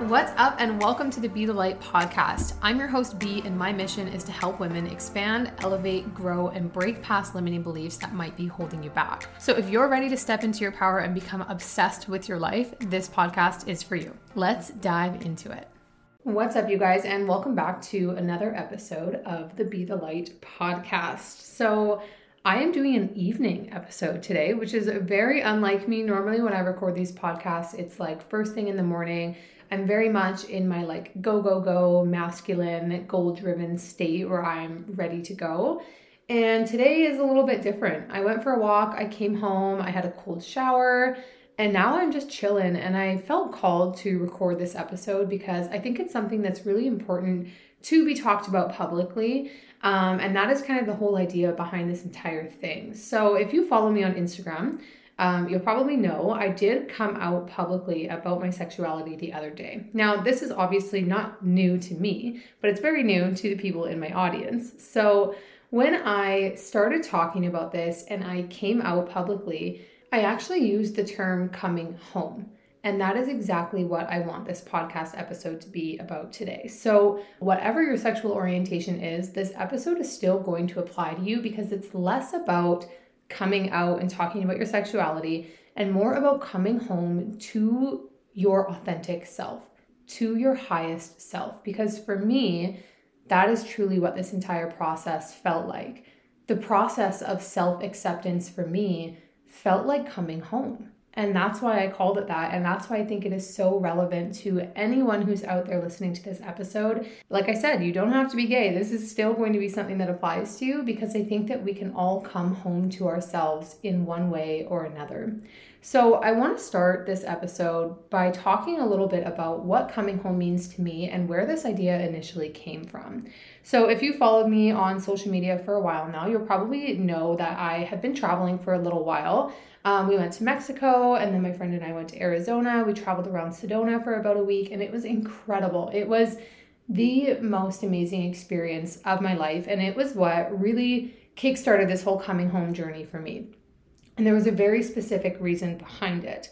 What's up, and welcome to the Be the Light podcast. I'm your host, B, and my mission is to help women expand, elevate, grow, and break past limiting beliefs that might be holding you back. So, if you're ready to step into your power and become obsessed with your life, this podcast is for you. Let's dive into it. What's up, you guys, and welcome back to another episode of the Be the Light podcast. So, I am doing an evening episode today, which is very unlike me. Normally, when I record these podcasts, it's like first thing in the morning. I'm very much in my like go, go, go, masculine, goal driven state where I'm ready to go. And today is a little bit different. I went for a walk, I came home, I had a cold shower, and now I'm just chilling. And I felt called to record this episode because I think it's something that's really important to be talked about publicly. Um, and that is kind of the whole idea behind this entire thing. So if you follow me on Instagram, um, you'll probably know I did come out publicly about my sexuality the other day. Now, this is obviously not new to me, but it's very new to the people in my audience. So when I started talking about this and I came out publicly, I actually used the term coming home. And that is exactly what I want this podcast episode to be about today. So, whatever your sexual orientation is, this episode is still going to apply to you because it's less about coming out and talking about your sexuality and more about coming home to your authentic self, to your highest self. Because for me, that is truly what this entire process felt like. The process of self acceptance for me felt like coming home. And that's why I called it that. And that's why I think it is so relevant to anyone who's out there listening to this episode. Like I said, you don't have to be gay. This is still going to be something that applies to you because I think that we can all come home to ourselves in one way or another. So, I want to start this episode by talking a little bit about what coming home means to me and where this idea initially came from. So, if you followed me on social media for a while now, you'll probably know that I have been traveling for a little while. Um, we went to Mexico, and then my friend and I went to Arizona. We traveled around Sedona for about a week, and it was incredible. It was the most amazing experience of my life, and it was what really kickstarted this whole coming home journey for me. And there was a very specific reason behind it.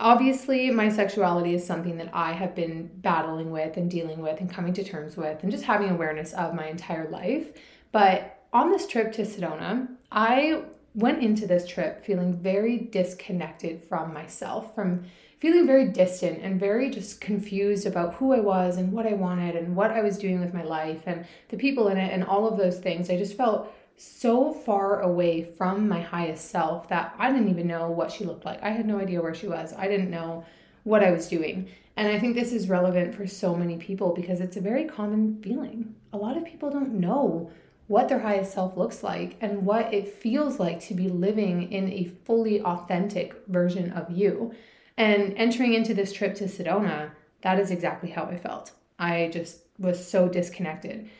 Obviously, my sexuality is something that I have been battling with and dealing with and coming to terms with and just having awareness of my entire life. But on this trip to Sedona, I went into this trip feeling very disconnected from myself, from feeling very distant and very just confused about who I was and what I wanted and what I was doing with my life and the people in it and all of those things. I just felt so far away from my highest self that I didn't even know what she looked like. I had no idea where she was. I didn't know what I was doing. And I think this is relevant for so many people because it's a very common feeling. A lot of people don't know what their highest self looks like and what it feels like to be living in a fully authentic version of you. And entering into this trip to Sedona, that is exactly how I felt. I just was so disconnected.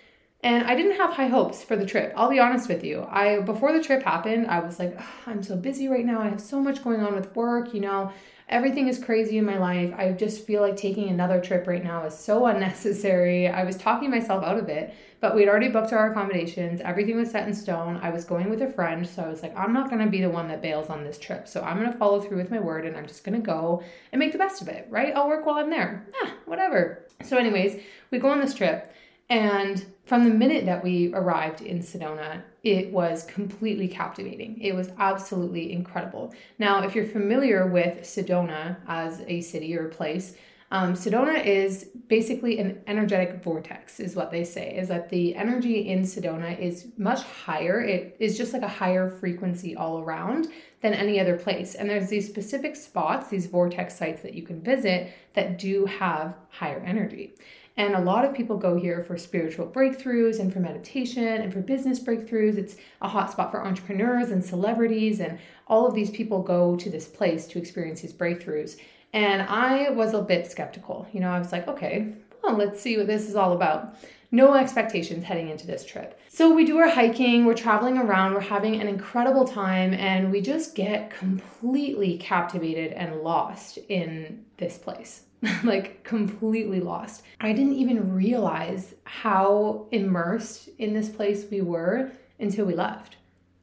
And I didn't have high hopes for the trip. I'll be honest with you. I before the trip happened, I was like, I'm so busy right now. I have so much going on with work, you know everything is crazy in my life. I just feel like taking another trip right now is so unnecessary. I was talking myself out of it, but we'd already booked our accommodations. Everything was set in stone. I was going with a friend, so I was like, I'm not going to be the one that bails on this trip. So I'm going to follow through with my word and I'm just going to go and make the best of it, right? I'll work while I'm there. Ah, whatever. So, anyways, we go on this trip. And from the minute that we arrived in Sedona, it was completely captivating. It was absolutely incredible. Now, if you're familiar with Sedona as a city or a place, um, Sedona is basically an energetic vortex, is what they say, is that the energy in Sedona is much higher. It is just like a higher frequency all around than any other place. And there's these specific spots, these vortex sites that you can visit that do have higher energy. And a lot of people go here for spiritual breakthroughs and for meditation and for business breakthroughs. It's a hotspot for entrepreneurs and celebrities, and all of these people go to this place to experience these breakthroughs. And I was a bit skeptical. You know, I was like, okay, well, let's see what this is all about. No expectations heading into this trip. So we do our hiking, we're traveling around, we're having an incredible time, and we just get completely captivated and lost in this place. like completely lost. I didn't even realize how immersed in this place we were until we left.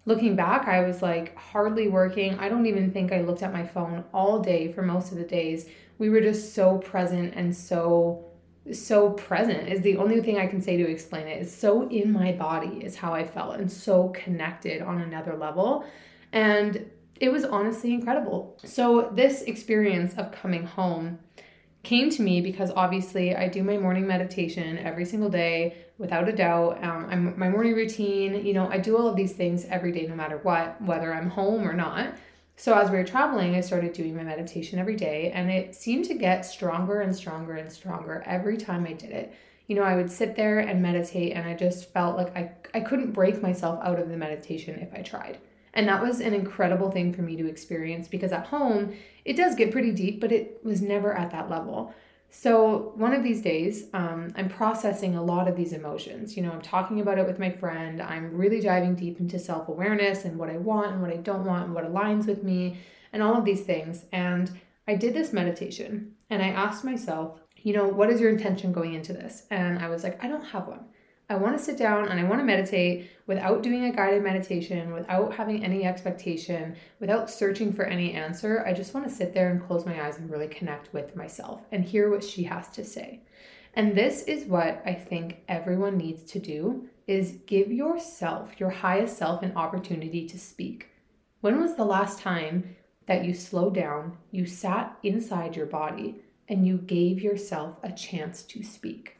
Looking back, I was like hardly working. I don't even think I looked at my phone all day for most of the days we were just so present and so so present is the only thing I can say to explain it. It's so in my body is how I felt and so connected on another level. And it was honestly incredible. So this experience of coming home came to me because obviously I do my morning meditation every single day, without a doubt. Um, I'm my morning routine. You know, I do all of these things every day, no matter what, whether I'm home or not. So as we were traveling, I started doing my meditation every day, and it seemed to get stronger and stronger and stronger every time I did it. You know, I would sit there and meditate, and I just felt like I I couldn't break myself out of the meditation if I tried. And that was an incredible thing for me to experience because at home, it does get pretty deep, but it was never at that level. So, one of these days, um, I'm processing a lot of these emotions. You know, I'm talking about it with my friend. I'm really diving deep into self awareness and what I want and what I don't want and what aligns with me and all of these things. And I did this meditation and I asked myself, you know, what is your intention going into this? And I was like, I don't have one. I want to sit down and I want to meditate without doing a guided meditation, without having any expectation, without searching for any answer. I just want to sit there and close my eyes and really connect with myself and hear what she has to say. And this is what I think everyone needs to do is give yourself, your highest self an opportunity to speak. When was the last time that you slowed down, you sat inside your body and you gave yourself a chance to speak?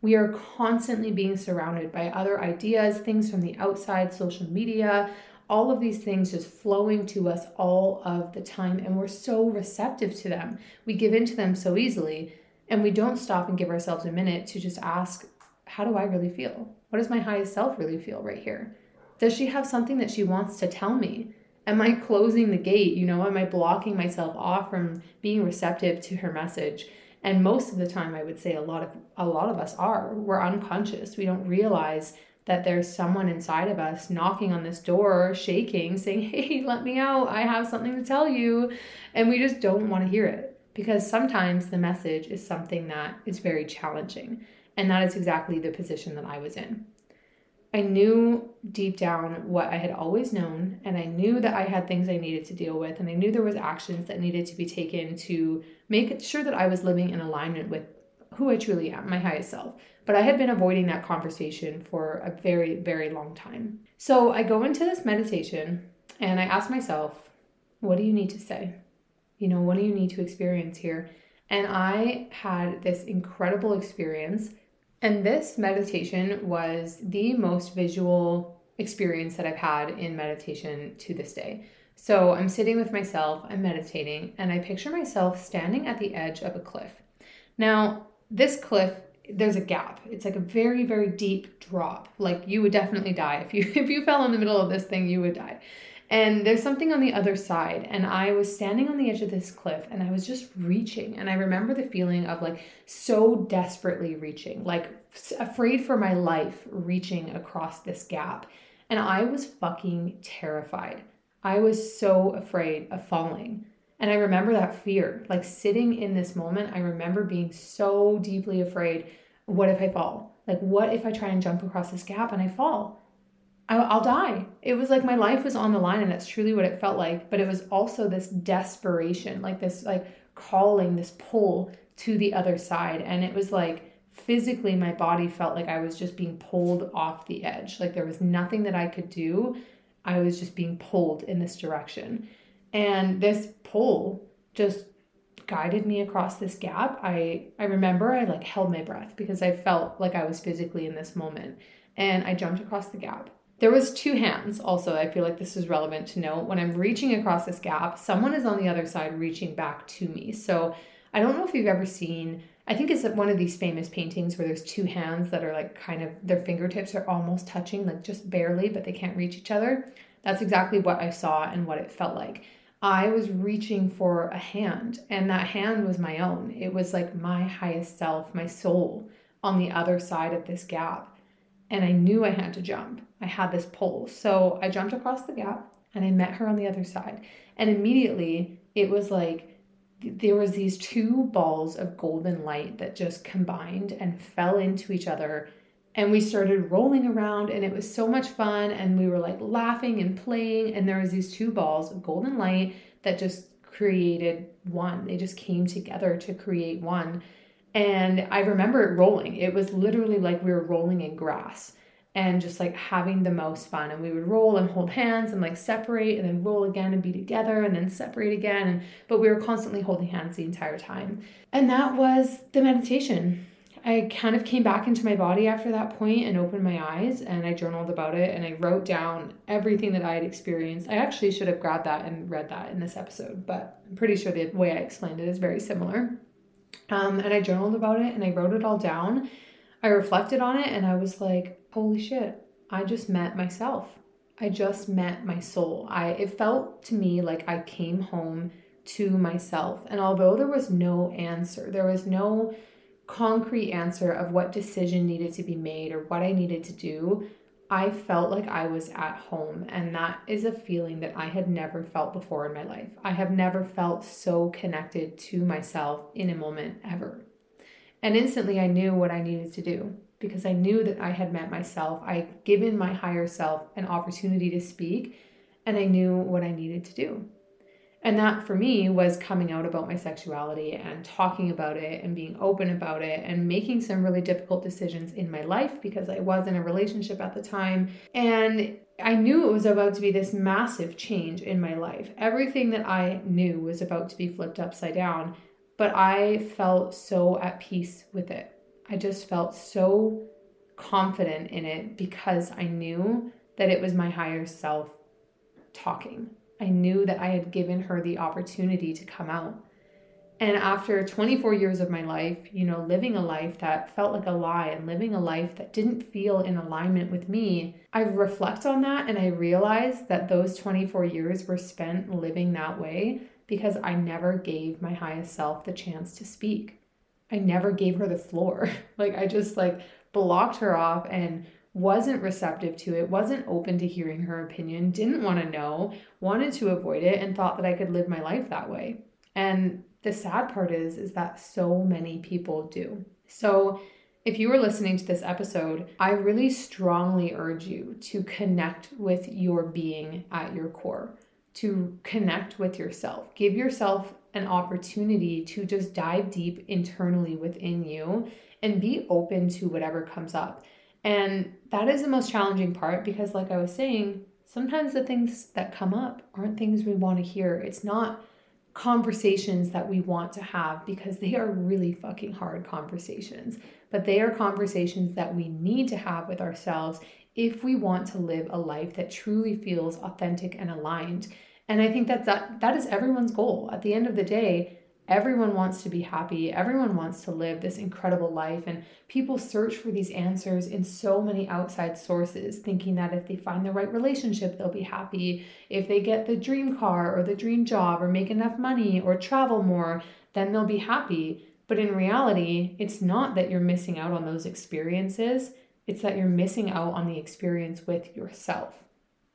We are constantly being surrounded by other ideas, things from the outside, social media, all of these things just flowing to us all of the time. And we're so receptive to them. We give in to them so easily. And we don't stop and give ourselves a minute to just ask, how do I really feel? What does my highest self really feel right here? Does she have something that she wants to tell me? Am I closing the gate? You know, am I blocking myself off from being receptive to her message? And most of the time i would say a lot of a lot of us are. We're unconscious. We don't realize that there's someone inside of us knocking on this door shaking saying hey let me out. I have something to tell you. And we just don't want to hear it because sometimes the message is something that is very challenging. And that is exactly the position that i was in I knew deep down what I had always known, and I knew that I had things I needed to deal with, and I knew there was actions that needed to be taken to make sure that I was living in alignment with who I truly am, my highest self. But I had been avoiding that conversation for a very, very long time. So I go into this meditation and I ask myself, what do you need to say? You know, what do you need to experience here? And I had this incredible experience and this meditation was the most visual experience that I've had in meditation to this day. So I'm sitting with myself, I'm meditating, and I picture myself standing at the edge of a cliff. Now, this cliff, there's a gap. It's like a very, very deep drop. Like you would definitely die if you if you fell in the middle of this thing, you would die. And there's something on the other side. And I was standing on the edge of this cliff and I was just reaching. And I remember the feeling of like so desperately reaching, like afraid for my life, reaching across this gap. And I was fucking terrified. I was so afraid of falling. And I remember that fear, like sitting in this moment, I remember being so deeply afraid what if I fall? Like, what if I try and jump across this gap and I fall? I'll die. It was like my life was on the line, and that's truly what it felt like. But it was also this desperation, like this, like calling, this pull to the other side. And it was like physically, my body felt like I was just being pulled off the edge. Like there was nothing that I could do. I was just being pulled in this direction. And this pull just guided me across this gap. I I remember I like held my breath because I felt like I was physically in this moment. And I jumped across the gap there was two hands also. I feel like this is relevant to know. When I'm reaching across this gap, someone is on the other side reaching back to me. So I don't know if you've ever seen I think it's one of these famous paintings where there's two hands that are like kind of their fingertips are almost touching, like just barely, but they can't reach each other. That's exactly what I saw and what it felt like. I was reaching for a hand, and that hand was my own. It was like my highest self, my soul on the other side of this gap and I knew I had to jump. I had this pull. So I jumped across the gap and I met her on the other side. And immediately it was like there was these two balls of golden light that just combined and fell into each other and we started rolling around and it was so much fun and we were like laughing and playing and there was these two balls of golden light that just created one. They just came together to create one. And I remember it rolling. It was literally like we were rolling in grass and just like having the most fun. And we would roll and hold hands and like separate and then roll again and be together and then separate again. But we were constantly holding hands the entire time. And that was the meditation. I kind of came back into my body after that point and opened my eyes and I journaled about it and I wrote down everything that I had experienced. I actually should have grabbed that and read that in this episode, but I'm pretty sure the way I explained it is very similar. Um, and I journaled about it and I wrote it all down. I reflected on it and I was like, holy shit, I just met myself. I just met my soul. I it felt to me like I came home to myself. And although there was no answer, there was no concrete answer of what decision needed to be made or what I needed to do, I felt like I was at home. And that is a feeling that I had never felt before in my life. I have never felt so connected to myself in a moment ever. And instantly I knew what I needed to do because I knew that I had met myself. I'd given my higher self an opportunity to speak, and I knew what I needed to do. And that for me was coming out about my sexuality and talking about it and being open about it and making some really difficult decisions in my life because I was in a relationship at the time. And I knew it was about to be this massive change in my life. Everything that I knew was about to be flipped upside down, but I felt so at peace with it. I just felt so confident in it because I knew that it was my higher self talking. I knew that I had given her the opportunity to come out. And after 24 years of my life, you know, living a life that felt like a lie and living a life that didn't feel in alignment with me, I reflect on that and I realize that those 24 years were spent living that way because I never gave my highest self the chance to speak. I never gave her the floor. like I just like blocked her off and wasn't receptive to it, wasn't open to hearing her opinion, didn't want to know, wanted to avoid it, and thought that I could live my life that way. And the sad part is, is that so many people do. So if you are listening to this episode, I really strongly urge you to connect with your being at your core, to connect with yourself. Give yourself an opportunity to just dive deep internally within you and be open to whatever comes up. And that is the most challenging part because, like I was saying, sometimes the things that come up aren't things we want to hear. It's not conversations that we want to have because they are really fucking hard conversations. But they are conversations that we need to have with ourselves if we want to live a life that truly feels authentic and aligned. And I think that that, that is everyone's goal. At the end of the day, Everyone wants to be happy. Everyone wants to live this incredible life. And people search for these answers in so many outside sources, thinking that if they find the right relationship, they'll be happy. If they get the dream car or the dream job or make enough money or travel more, then they'll be happy. But in reality, it's not that you're missing out on those experiences, it's that you're missing out on the experience with yourself.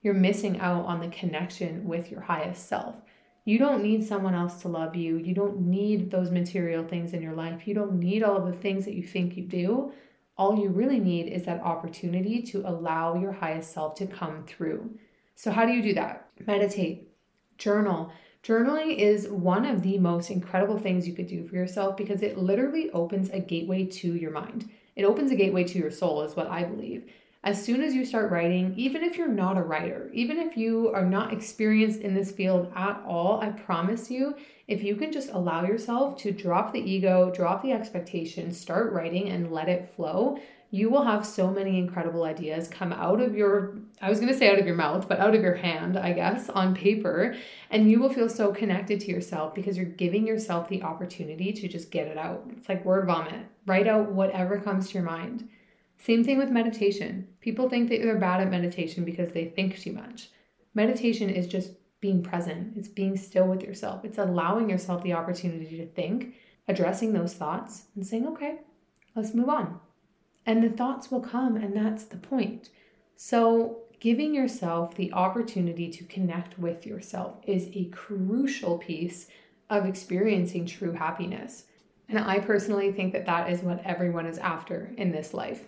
You're missing out on the connection with your highest self. You don't need someone else to love you. You don't need those material things in your life. You don't need all of the things that you think you do. All you really need is that opportunity to allow your highest self to come through. So, how do you do that? Meditate, journal. Journaling is one of the most incredible things you could do for yourself because it literally opens a gateway to your mind. It opens a gateway to your soul, is what I believe as soon as you start writing, even if you're not a writer, even if you are not experienced in this field at all, I promise you, if you can just allow yourself to drop the ego, drop the expectations, start writing and let it flow, you will have so many incredible ideas come out of your, I was gonna say out of your mouth, but out of your hand, I guess, on paper. And you will feel so connected to yourself because you're giving yourself the opportunity to just get it out. It's like word vomit. Write out whatever comes to your mind. Same thing with meditation. People think that they're bad at meditation because they think too much. Meditation is just being present, it's being still with yourself, it's allowing yourself the opportunity to think, addressing those thoughts, and saying, okay, let's move on. And the thoughts will come, and that's the point. So, giving yourself the opportunity to connect with yourself is a crucial piece of experiencing true happiness. And I personally think that that is what everyone is after in this life.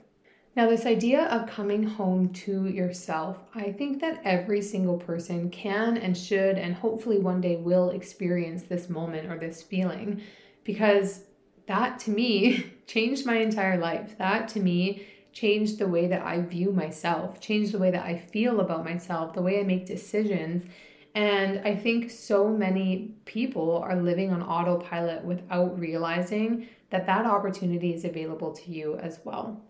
Now, this idea of coming home to yourself, I think that every single person can and should, and hopefully one day will experience this moment or this feeling because that to me changed my entire life. That to me changed the way that I view myself, changed the way that I feel about myself, the way I make decisions. And I think so many people are living on autopilot without realizing that that opportunity is available to you as well.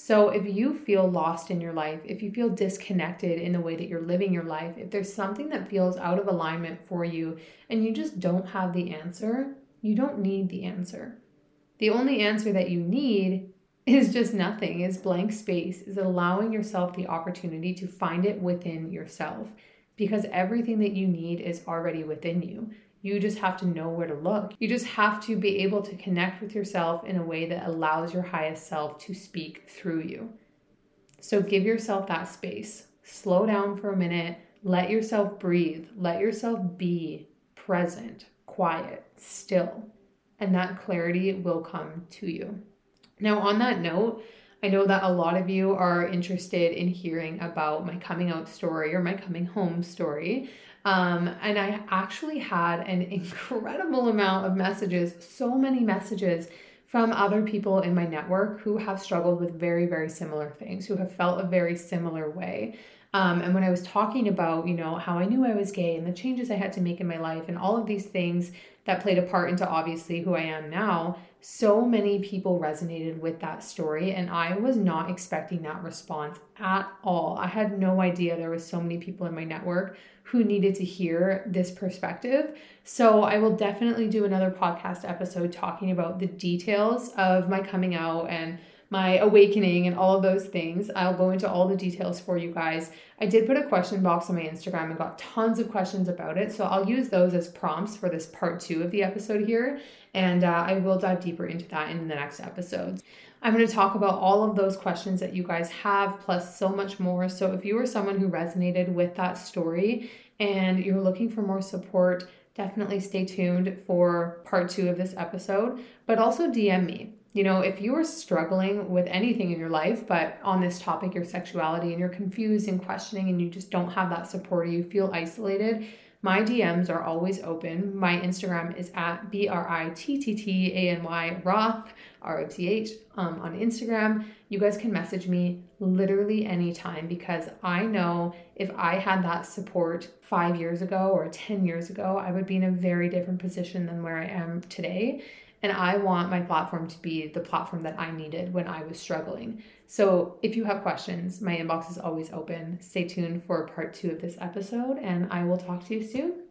So, if you feel lost in your life, if you feel disconnected in the way that you're living your life, if there's something that feels out of alignment for you and you just don't have the answer, you don't need the answer. The only answer that you need is just nothing, is blank space, is allowing yourself the opportunity to find it within yourself because everything that you need is already within you. You just have to know where to look. You just have to be able to connect with yourself in a way that allows your highest self to speak through you. So give yourself that space. Slow down for a minute. Let yourself breathe. Let yourself be present, quiet, still. And that clarity will come to you. Now, on that note, I know that a lot of you are interested in hearing about my coming out story or my coming home story. Um, and I actually had an incredible amount of messages, so many messages from other people in my network who have struggled with very, very similar things, who have felt a very similar way. Um, and when I was talking about, you know, how I knew I was gay and the changes I had to make in my life and all of these things that played a part into obviously who I am now, so many people resonated with that story and I was not expecting that response at all. I had no idea there was so many people in my network who needed to hear this perspective. So I will definitely do another podcast episode talking about the details of my coming out and my awakening and all of those things. I'll go into all the details for you guys. I did put a question box on my Instagram and got tons of questions about it. So I'll use those as prompts for this part two of the episode here. And uh, I will dive deeper into that in the next episodes. I'm going to talk about all of those questions that you guys have, plus so much more. So if you are someone who resonated with that story and you're looking for more support, definitely stay tuned for part two of this episode, but also DM me. You know, if you are struggling with anything in your life, but on this topic, your sexuality, and you're confused and questioning, and you just don't have that support, or you feel isolated, my DMs are always open. My Instagram is at B R I T T T A N Y Roth, R O T H, um, on Instagram. You guys can message me literally anytime because I know if I had that support five years ago or 10 years ago, I would be in a very different position than where I am today. And I want my platform to be the platform that I needed when I was struggling. So if you have questions, my inbox is always open. Stay tuned for part two of this episode, and I will talk to you soon.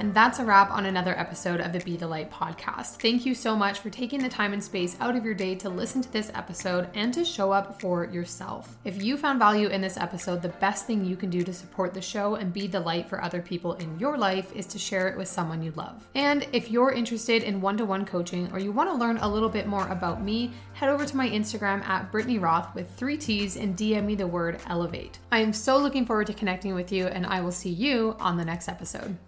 And that's a wrap on another episode of the Be the Light podcast. Thank you so much for taking the time and space out of your day to listen to this episode and to show up for yourself. If you found value in this episode, the best thing you can do to support the show and be the light for other people in your life is to share it with someone you love. And if you're interested in one to one coaching or you want to learn a little bit more about me, head over to my Instagram at Brittany Roth with three T's and DM me the word elevate. I am so looking forward to connecting with you, and I will see you on the next episode.